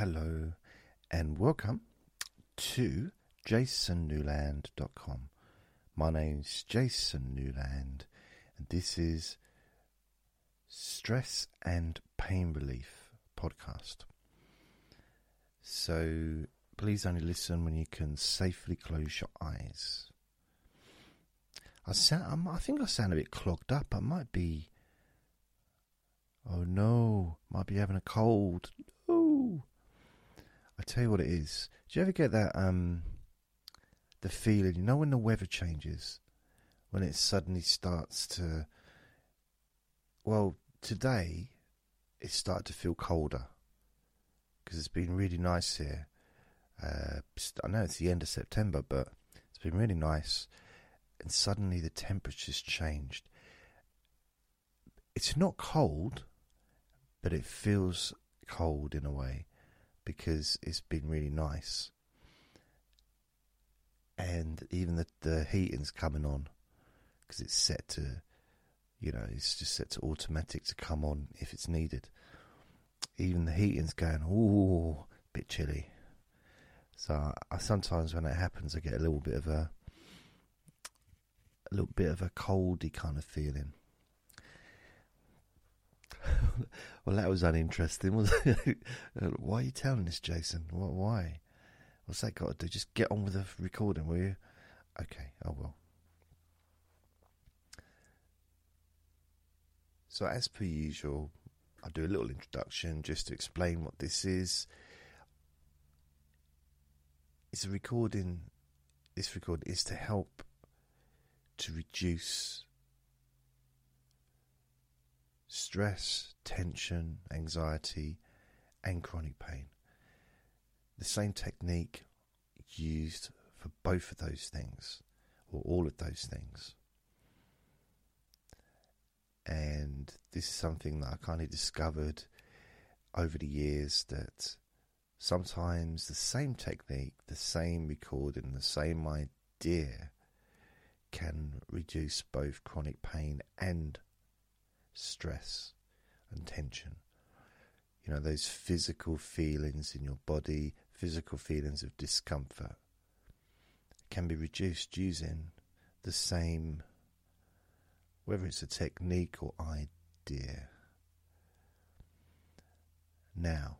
hello, and welcome to jasonnewland.com. My name's Jason Newland, and this is Stress and Pain Relief podcast. So please only listen when you can safely close your eyes. I sound, I think I sound a bit clogged up. I might be. Oh no, might be having a cold. I tell you what it is. Do you ever get that um the feeling, you know when the weather changes? When it suddenly starts to well, today it started to feel colder because it's been really nice here. Uh, I know it's the end of September, but it's been really nice, and suddenly the temperature's changed. It's not cold, but it feels cold in a way because it's been really nice. And even the, the heating's coming on because it's set to, you know, it's just set to automatic to come on if it's needed. Even the heating's going, ooh, bit chilly. So I, I sometimes when it happens, I get a little bit of a, a little bit of a coldy kind of feeling. Well, that was uninteresting, was it? Uh, why are you telling this, Jason? Why? What's that got to do? Just get on with the recording, will you? Okay, I will. So, as per usual, I'll do a little introduction just to explain what this is. It's a recording, this recording is to help to reduce stress, tension, anxiety, and chronic pain. The same technique used for both of those things, or all of those things. And this is something that I kind of discovered over the years that sometimes the same technique, the same recording, the same idea can reduce both chronic pain and stress and tension. You know, those physical feelings in your body, physical feelings of discomfort, can be reduced using the same, whether it's a technique or idea. Now,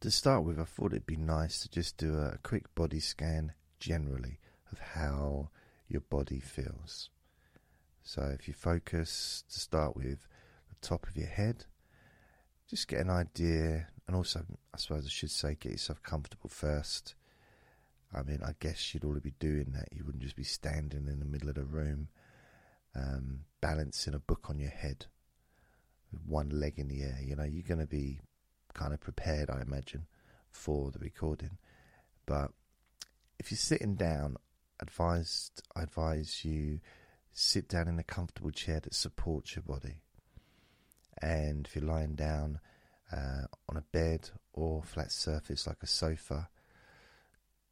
to start with, I thought it'd be nice to just do a quick body scan generally of how your body feels. So if you focus to start with the top of your head, just get an idea, and also, I suppose I should say, get yourself comfortable first. I mean, I guess you'd already be doing that. You wouldn't just be standing in the middle of the room, um, balancing a book on your head with one leg in the air. You know, you're going to be kind of prepared, I imagine, for the recording. But if you're sitting down, advised, I advise you sit down in a comfortable chair that supports your body. And if you're lying down uh, on a bed or flat surface like a sofa,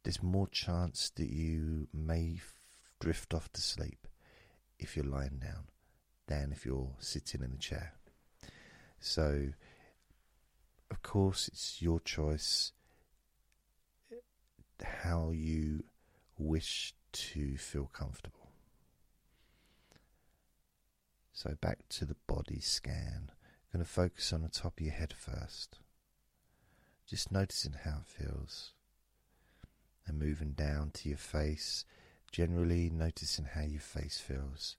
there's more chance that you may f- drift off to sleep if you're lying down than if you're sitting in a chair. So, of course, it's your choice how you wish to feel comfortable. So back to the body scan. I'm going to focus on the top of your head first. Just noticing how it feels. And moving down to your face, generally noticing how your face feels.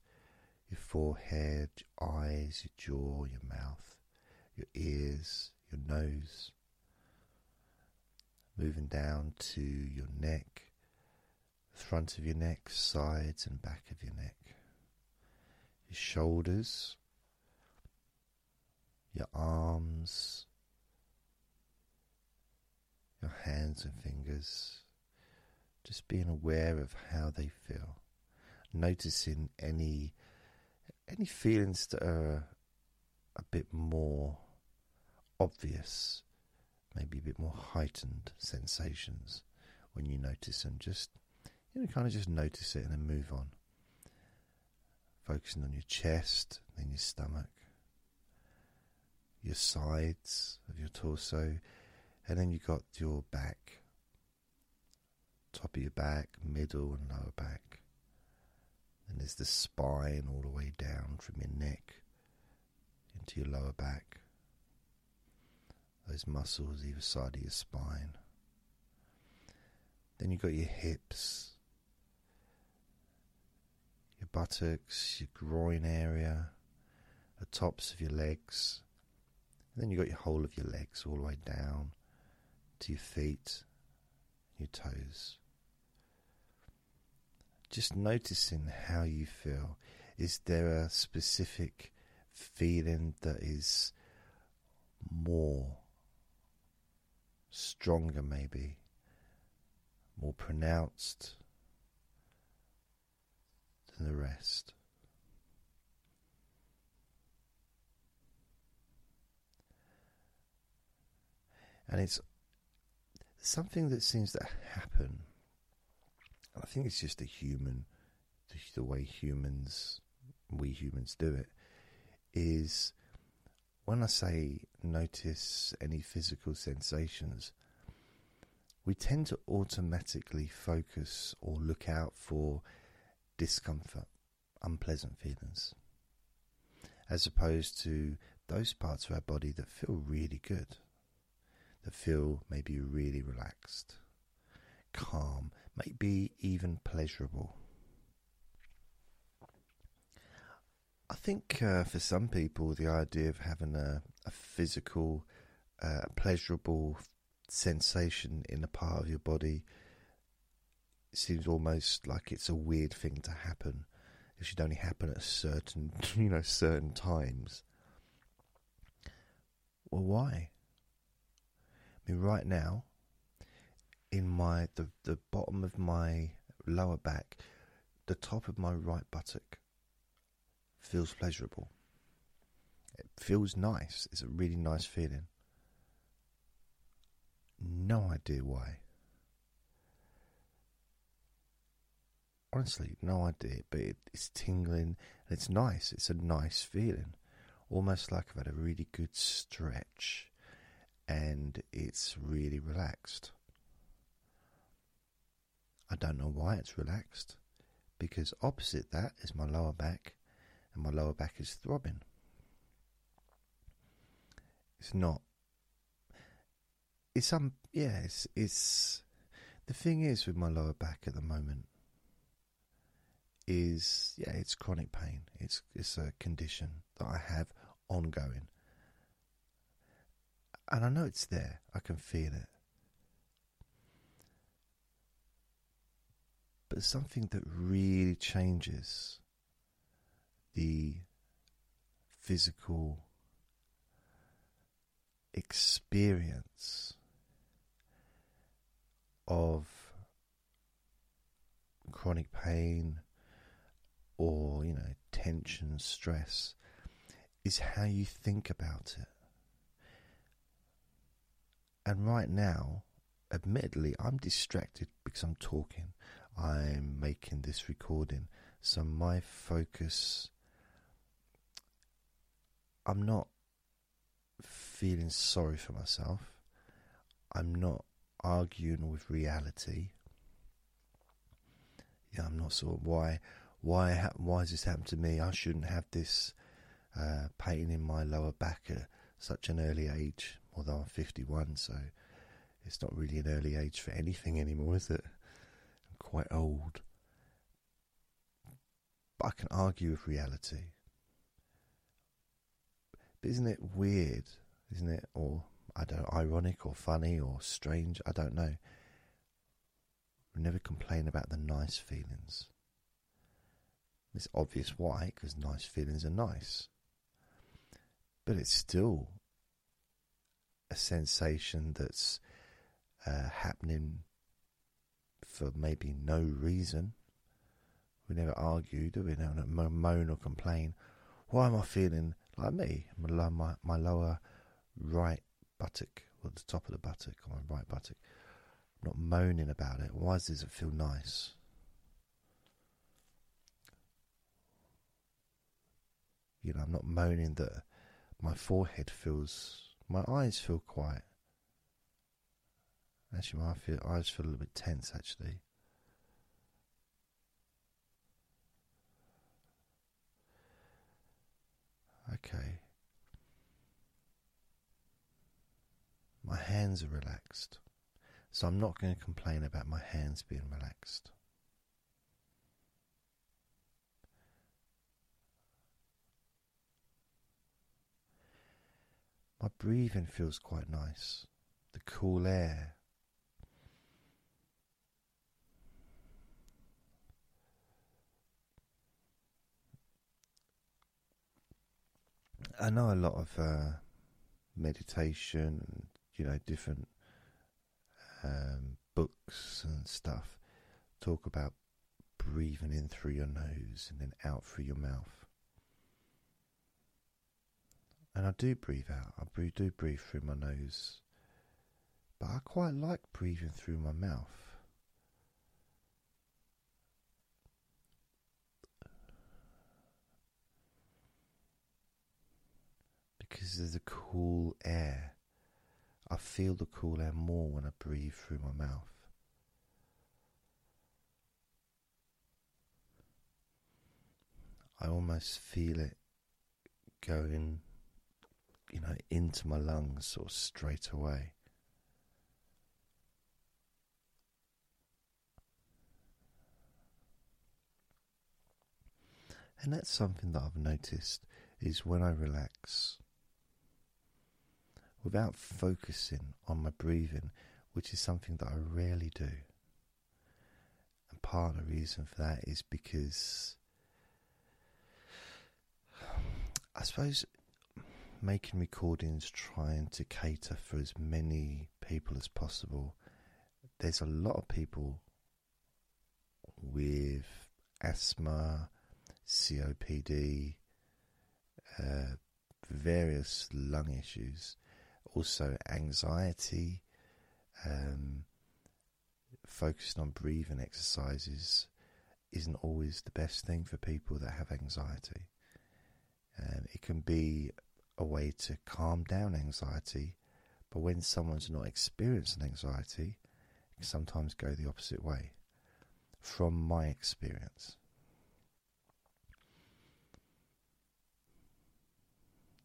Your forehead, your eyes, your jaw, your mouth, your ears, your nose. Moving down to your neck, front of your neck, sides and back of your neck your shoulders, your arms, your hands and fingers, just being aware of how they feel, noticing any any feelings that are a bit more obvious, maybe a bit more heightened sensations when you notice them. Just you know, kind of just notice it and then move on focusing on your chest, then your stomach, your sides of your torso, and then you've got your back, top of your back, middle, and lower back. And there's the spine all the way down from your neck into your lower back. Those muscles either side of your spine. Then you've got your hips, your buttocks, your groin area, the tops of your legs. And then you've got your whole of your legs all the way down to your feet, your toes. Just noticing how you feel. Is there a specific feeling that is more stronger, maybe more pronounced than the rest? And it's something that seems to happen. I think it's just a human, the way humans, we humans do it, is when I say notice any physical sensations, we tend to automatically focus or look out for discomfort, unpleasant feelings, as opposed to those parts of our body that feel really good that feel maybe really relaxed, calm, maybe even pleasurable. I think uh, for some people, the idea of having a, a physical, uh, pleasurable sensation in a part of your body seems almost like it's a weird thing to happen. It should only happen at certain, you know, certain times. Well, why? I mean, right now, in my the the bottom of my lower back, the top of my right buttock feels pleasurable. It feels nice. It's a really nice feeling. No idea why. Honestly, no idea, but it, it's tingling and it's nice. It's a nice feeling. Almost like I've had a really good stretch and it's really relaxed. I don't know why it's relaxed because opposite that is my lower back, and my lower back is throbbing. It's not. It's um yeah. It's it's the thing is with my lower back at the moment is yeah it's chronic pain. It's it's a condition that I have ongoing. And I know it's there, I can feel it. But something that really changes the physical experience of chronic pain or, you know, tension, stress is how you think about it. And right now, admittedly, I'm distracted because I'm talking. I'm making this recording. So my focus, I'm not feeling sorry for myself. I'm not arguing with reality. Yeah, I'm not sure of why, why, why has this happened to me? I shouldn't have this uh, pain in my lower back at such an early age although I'm 51, so it's not really an early age for anything anymore, is it? I'm quite old. But I can argue with reality. But isn't it weird, isn't it? Or, I don't know, ironic or funny or strange? I don't know. We never complain about the nice feelings. It's obvious why, because nice feelings are nice. But it's still a sensation that's uh, happening for maybe no reason. We never argue, do we? We never moan or complain. Why am I feeling like me? My, my, my lower right buttock, or the top of the buttock, or my right buttock. I'm not moaning about it. Why does it feel nice? You know, I'm not moaning that my forehead feels, my eyes feel quite. Actually, my eyes feel a little bit tense. Actually, okay. My hands are relaxed, so I'm not going to complain about my hands being relaxed. My breathing feels quite nice. The cool air. I know a lot of uh, meditation and you know different um, books and stuff talk about breathing in through your nose and then out through your mouth. And I do breathe out, I do breathe through my nose, but I quite like breathing through my mouth. Because there's a cool air. I feel the cool air more when I breathe through my mouth. I almost feel it going, you know, into my lungs sort of straight away. And that's something that I've noticed is when I relax, without focusing on my breathing, which is something that I rarely do. And part of the reason for that is because I suppose making recordings trying to cater for as many people as possible. There's a lot of people with asthma, COPD, uh, various lung issues, also anxiety, um, focusing on breathing exercises isn't always the best thing for people that have anxiety. Um, it can be a way to calm down anxiety, but when someone's not experiencing anxiety, it can sometimes go the opposite way, from my experience.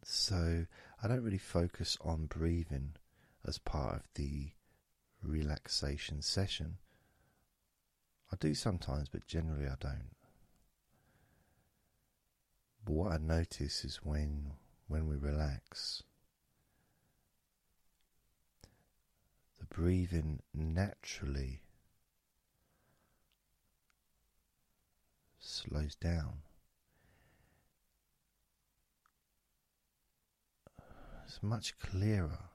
So I don't really focus on breathing as part of the relaxation session. I do sometimes, but generally I don't. But what I notice is when when we relax, the breathing naturally slows down. It's much clearer.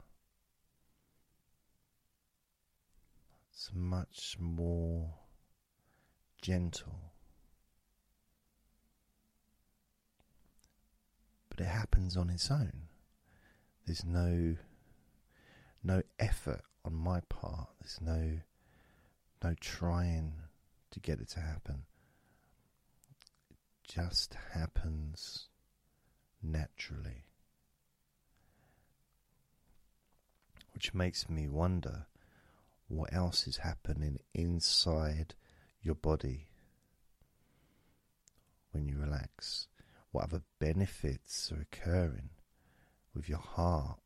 It's much more gentle. But it happens on its own. There's no no effort on my part. There's no no trying to get it to happen. It just happens naturally. which makes me wonder what else is happening inside your body when you relax. What other benefits are occurring with your heart,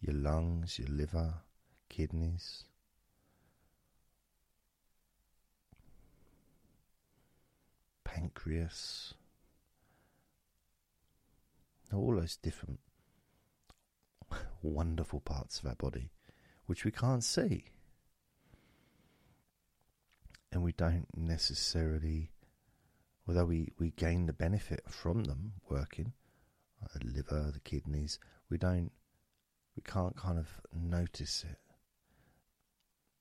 your lungs, your liver, kidneys? Pancreas, all those different wonderful parts of our body which we can't see. And we don't necessarily, although we, we gain the benefit from them working, uh, the liver, the kidneys, we don't, we can't kind of notice it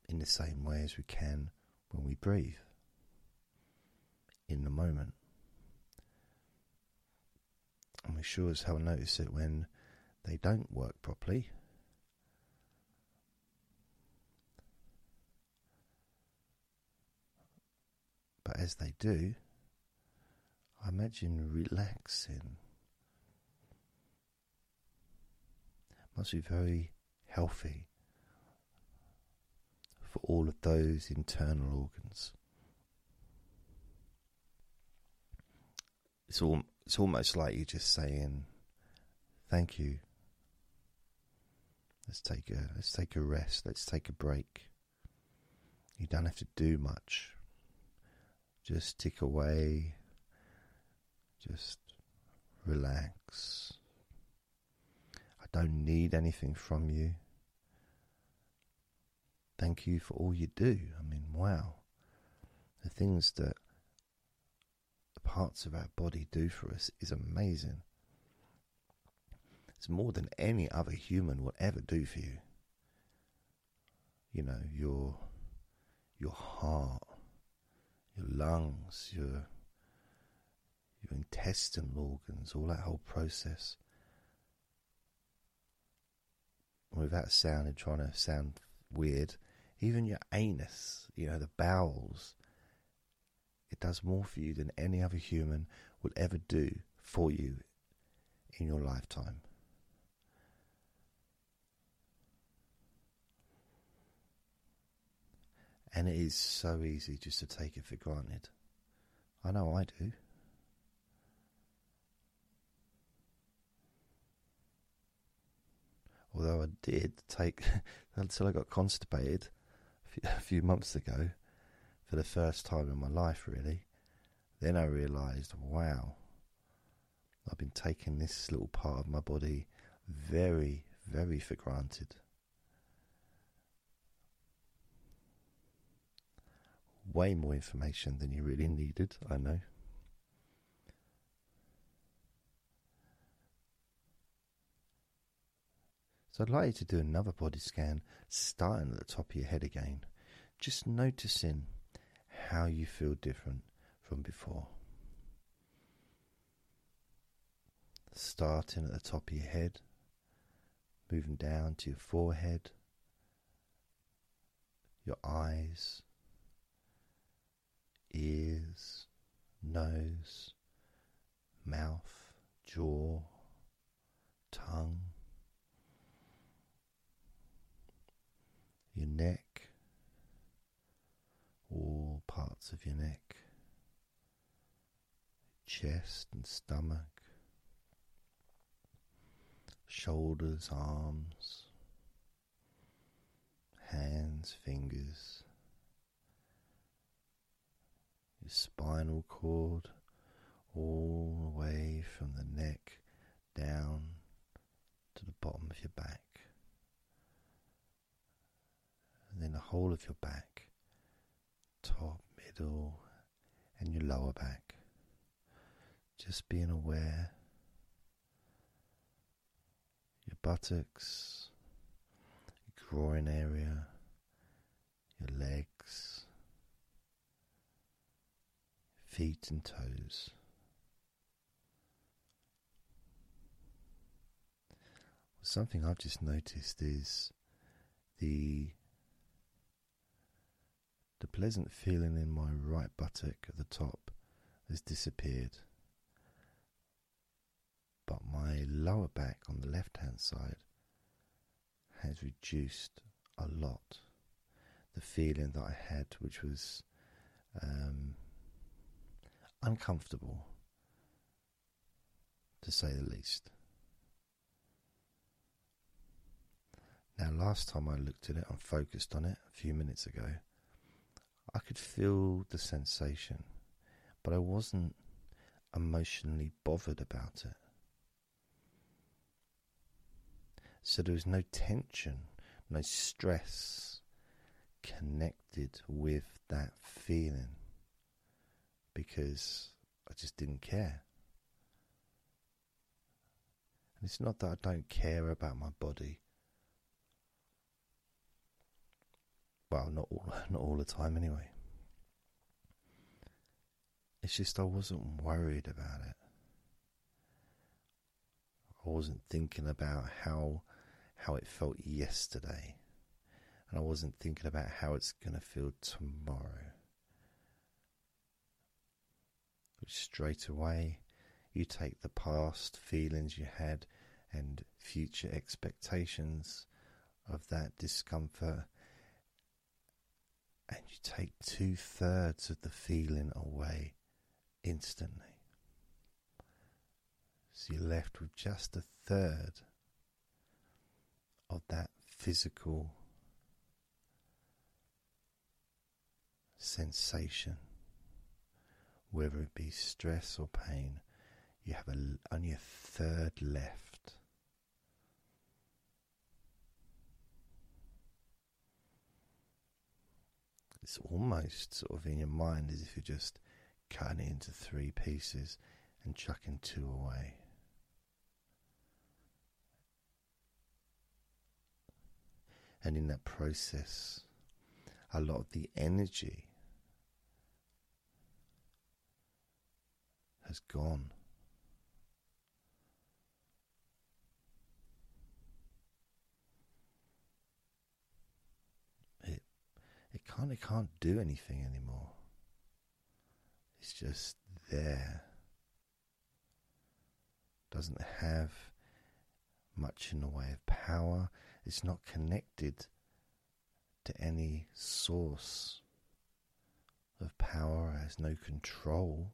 in the same way as we can when we breathe in the moment. And we sure as hell notice it when they don't work properly. But as they do, I imagine relaxing must be very healthy for all of those internal organs. It's all it's almost like you're just saying thank you. Let's take a let's take a rest, let's take a break. You don't have to do much. Just tick away. Just relax. I don't need anything from you. Thank you for all you do. I mean, wow. The things that the parts of our body do for us is amazing. It's more than any other human will ever do for you. You know, your your heart, your lungs, your intestinal organs, all that whole process. Without sounding trying to sound weird, even your anus, you know, the bowels, it does more for you than any other human would ever do for you in your lifetime. And it is so easy just to take it for granted. I know I do. Although I did take until I got constipated a few months ago for the first time in my life, really. Then I realised, wow, I've been taking this little part of my body very, very for granted. Way more information than you really needed, I know. So I'd like you to do another body scan, starting at the top of your head again, just noticing how you feel different from before. Starting at the top of your head, moving down to your forehead, your eyes, ears, nose, mouth, jaw, tongue your neck, all parts of your neck, chest and stomach, shoulders, arms, hands, fingers, your spinal cord, all the way from the neck down to the bottom of your back and then the whole of your back, top, middle, and your lower back. Just being aware your buttocks, your groin area, your legs, feet and toes. Something I've just noticed is the the pleasant feeling in my right buttock at the top has disappeared, but my lower back on the left hand side has reduced a lot. The feeling that I had, which was um, uncomfortable to say the least. Now, last time I looked at it and focused on it a few minutes ago, I could feel the sensation, but I wasn't emotionally bothered about it. So there was no tension, no stress connected with that feeling because I just didn't care. And it's not that I don't care about my body. Well, not all, not all the time anyway. It's just I wasn't worried about it. I wasn't thinking about how how it felt yesterday, and I wasn't thinking about how it's going to feel tomorrow. Which straight away, you take the past feelings you had and future expectations of that discomfort, and you take two thirds of the feeling away instantly. So you're left with just a third of that physical sensation, whether it be stress or pain, you have a, only a third left. It's almost sort of in your mind as if you're just cutting it into three pieces and chucking two away. And in that process, a lot of the energy has gone. It kind of can't do anything anymore. It's just there. Doesn't have much in the way of power. It's not connected to any source of power, has no control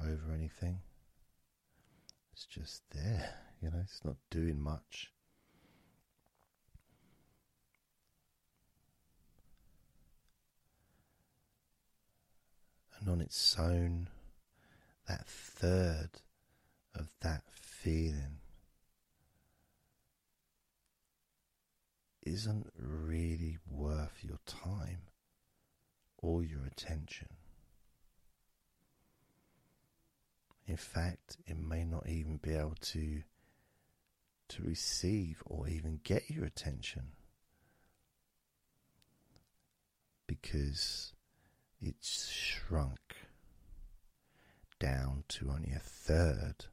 over anything. It's just there, you know, it's not doing much. And on its own, that third of that feeling isn't really worth your time or your attention. In fact, it may not even be able to to receive or even get your attention because it's shrunk down to only a third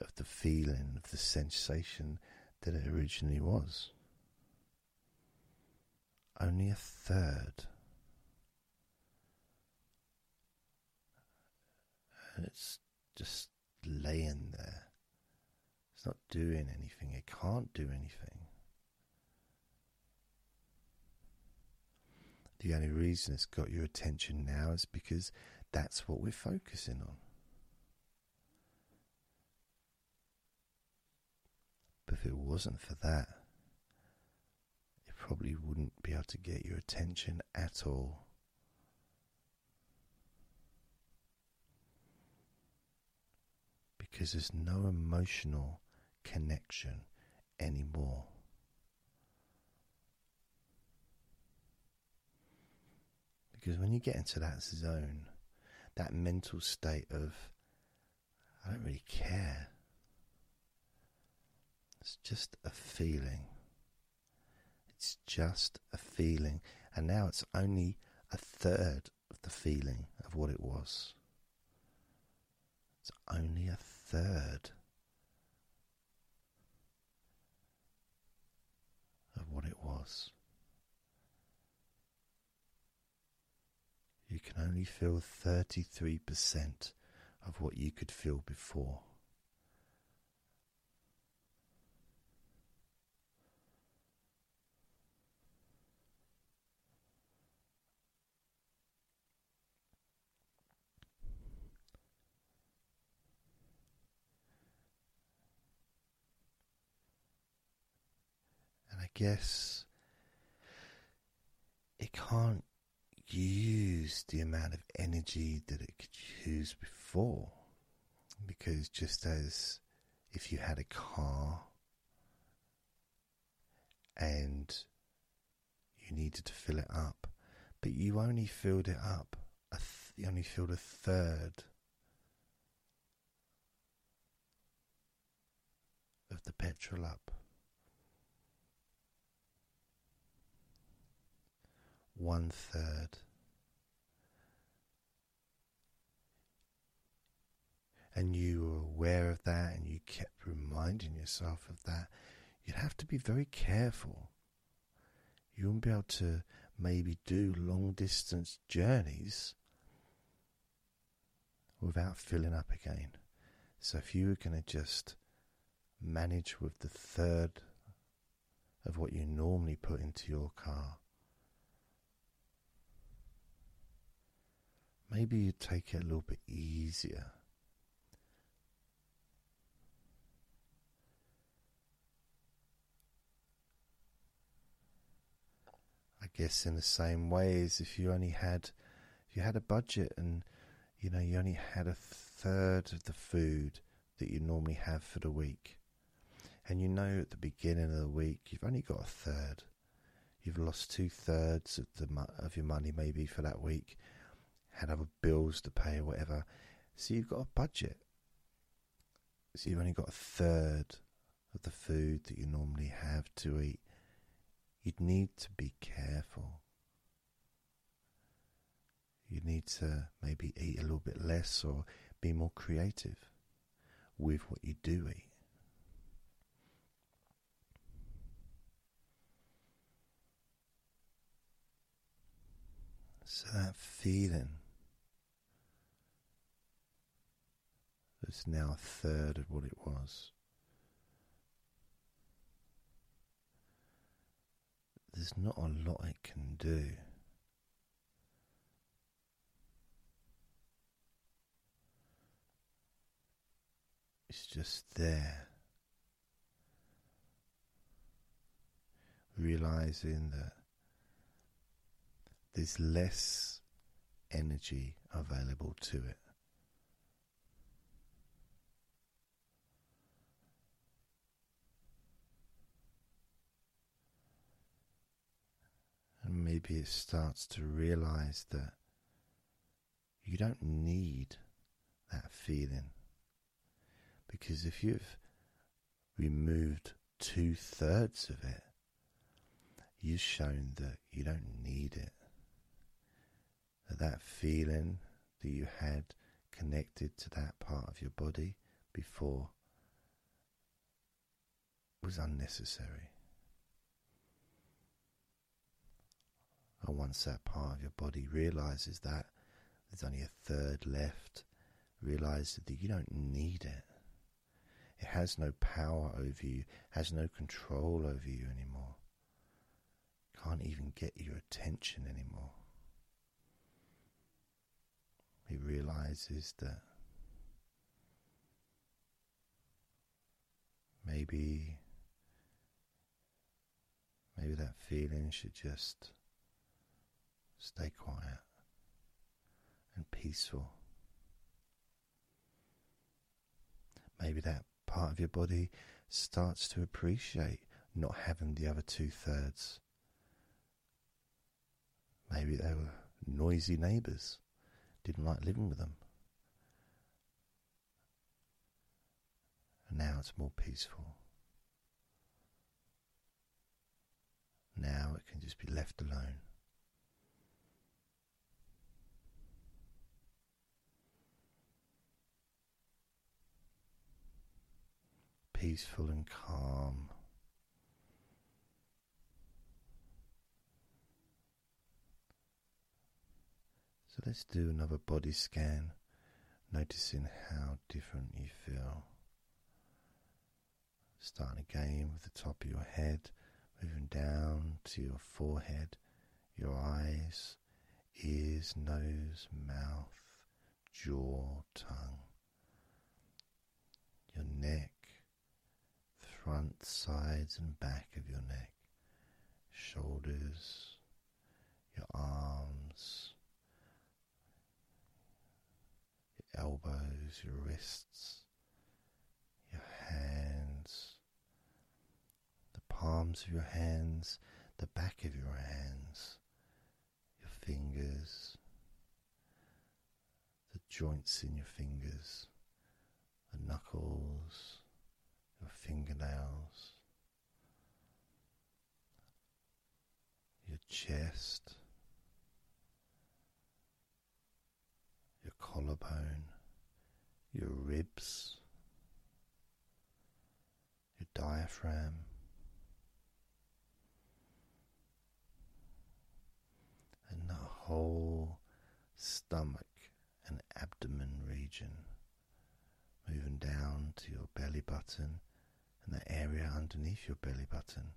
of the feeling, of the sensation that it originally was. Only a third. And it's just laying there. It's not doing anything. It can't do anything. The only reason it's got your attention now is because that's what we're focusing on. But if it wasn't for that, it probably wouldn't be able to get your attention at all. Because there's no emotional connection anymore. Because when you get into that zone, that mental state of, I don't really care, it's just a feeling. It's just a feeling. And now it's only a third of the feeling of what it was. It's only a third of what it was. You can only feel 33% of what you could feel before. And I guess it can't use the amount of energy that it could use before. Because just as if you had a car and you needed to fill it up, but you only filled it up, th- you only filled a third of the petrol up. One third. And you were aware of that and you kept reminding yourself of that, you'd have to be very careful. You wouldn't be able to maybe do long distance journeys without filling up again. So if you were going to just manage with the third of what you normally put into your car. Maybe you take it a little bit easier. I guess in the same way as if you only had if you had a budget and you know you only had a third of the food that you normally have for the week. And you know at the beginning of the week you've only got a third. You've lost two thirds of the of your money maybe for that week had other bills to pay or whatever. So you've got a budget. So you've only got a third of the food that you normally have to eat. You'd need to be careful. You need to maybe eat a little bit less or be more creative with what you do eat. So that feeling is now a third of what it was. There's not a lot it can do. It's just there. Realizing that there's less energy available to it. And maybe it starts to realize that you don't need that feeling. Because if you've removed two thirds of it, you've shown that you don't need it. That that feeling that you had connected to that part of your body before was unnecessary. And once that part of your body realizes that there's only a third left, realizes that you don't need it. It has no power over you, has no control over you anymore. Can't even get your attention anymore. He realizes that maybe maybe that feeling should just stay quiet and peaceful. Maybe that part of your body starts to appreciate not having the other two thirds. Maybe they were noisy neighbours, didn't like living with them. And now it's more peaceful. Now it can just be left alone. Peaceful and calm. So let's do another body scan, noticing how different you feel. Starting again with the top of your head, moving down to your forehead, your eyes, ears, nose, mouth, jaw, tongue, your neck, front, sides, and back of your neck, shoulders, your arms, your elbows, your wrists, your hands, the palms of your hands, the back of your hands, your fingers, the joints in your fingers, the knuckles your fingernails, your chest, your collarbone, your ribs, your diaphragm. And the whole stomach and abdomen region moving down to your belly button and that area underneath your belly button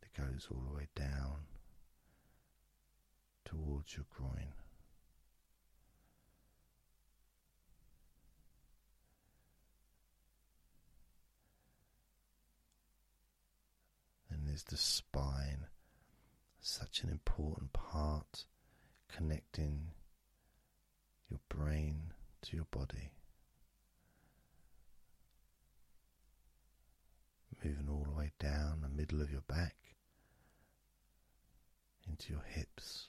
that goes all the way down towards your groin. And there's the spine, such an important part connecting your brain to your body. Moving all the way down the middle of your back into your hips.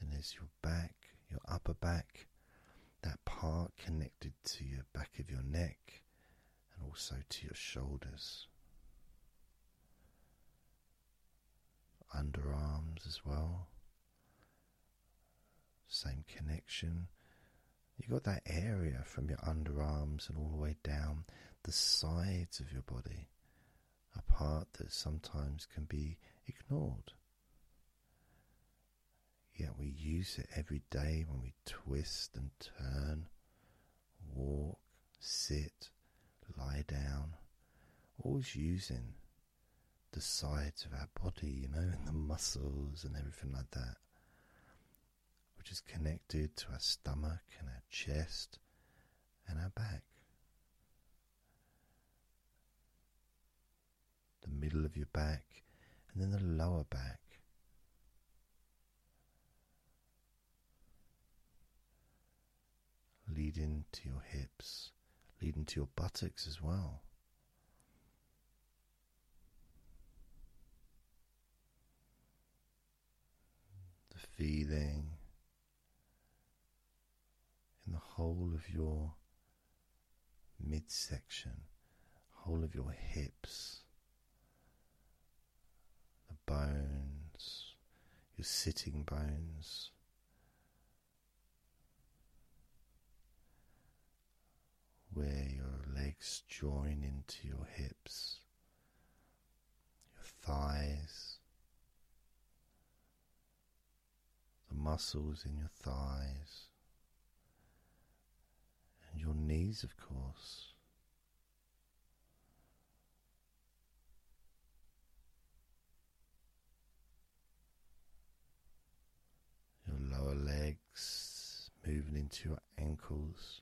And as your back, your upper back, that part connected to your back of your neck and also to your shoulders. Underarms as well. Same connection. You've got that area from your underarms and all the way down the sides of your body, a part that sometimes can be ignored. Yet we use it every day when we twist and turn, walk, sit, lie down, always using the sides of our body, you know, and the muscles and everything like that, which is connected to our stomach and our chest and our back. The middle of your back and then the lower back. Leading to your hips, leading to your buttocks as well. The feeling in the whole of your midsection, whole of your hips, the bones, your sitting bones. Where your legs join into your hips, your thighs, the muscles in your thighs, and your knees, of course. Your lower legs moving into your ankles.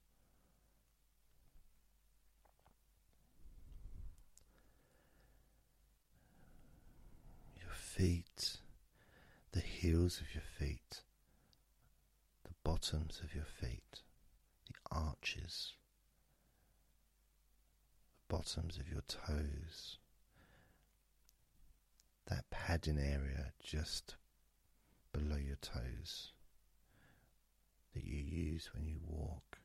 Your feet, the heels of your feet, the bottoms of your feet, arches, the bottoms of your toes, that padding area just below your toes that you use when you walk,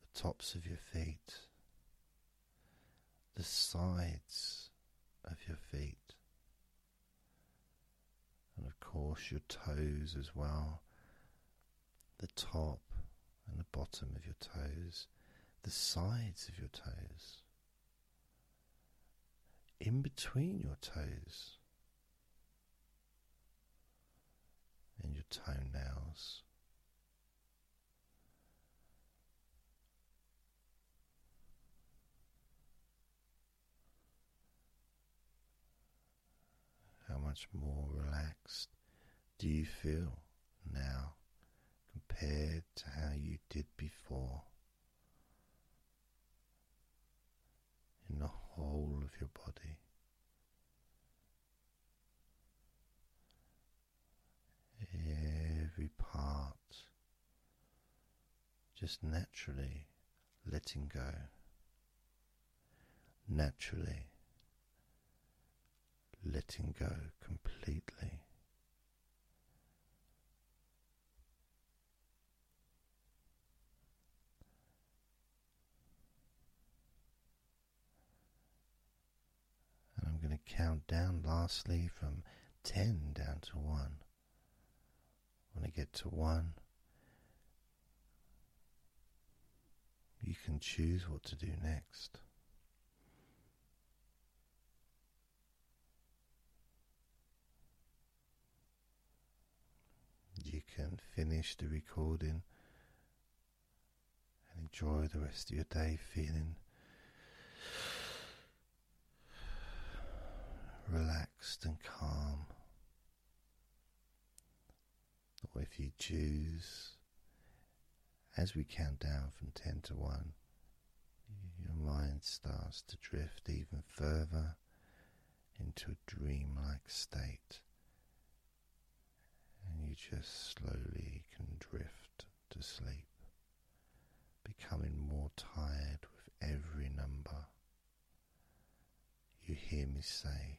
the tops of your feet, the sides of your feet, and of course your toes as well, the top and the bottom of your toes, the sides of your toes, in between your toes. And your toenails, How much more relaxed do you feel now compared to how you did before? In the whole of your body. Every part just naturally letting go, naturally letting go completely. And I'm going to count down lastly from 10 down to 1. When I get to 1, you can choose what to do next. you can finish the recording and enjoy the rest of your day feeling relaxed and calm. Or if you choose, as we count down from 10 to 1, your mind starts to drift even further into a dreamlike state, and you just slowly can drift to sleep, becoming more tired with every number you hear me say.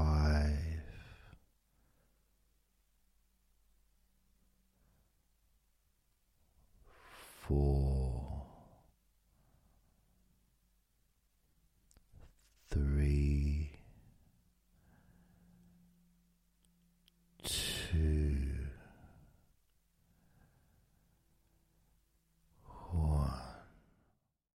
five, four,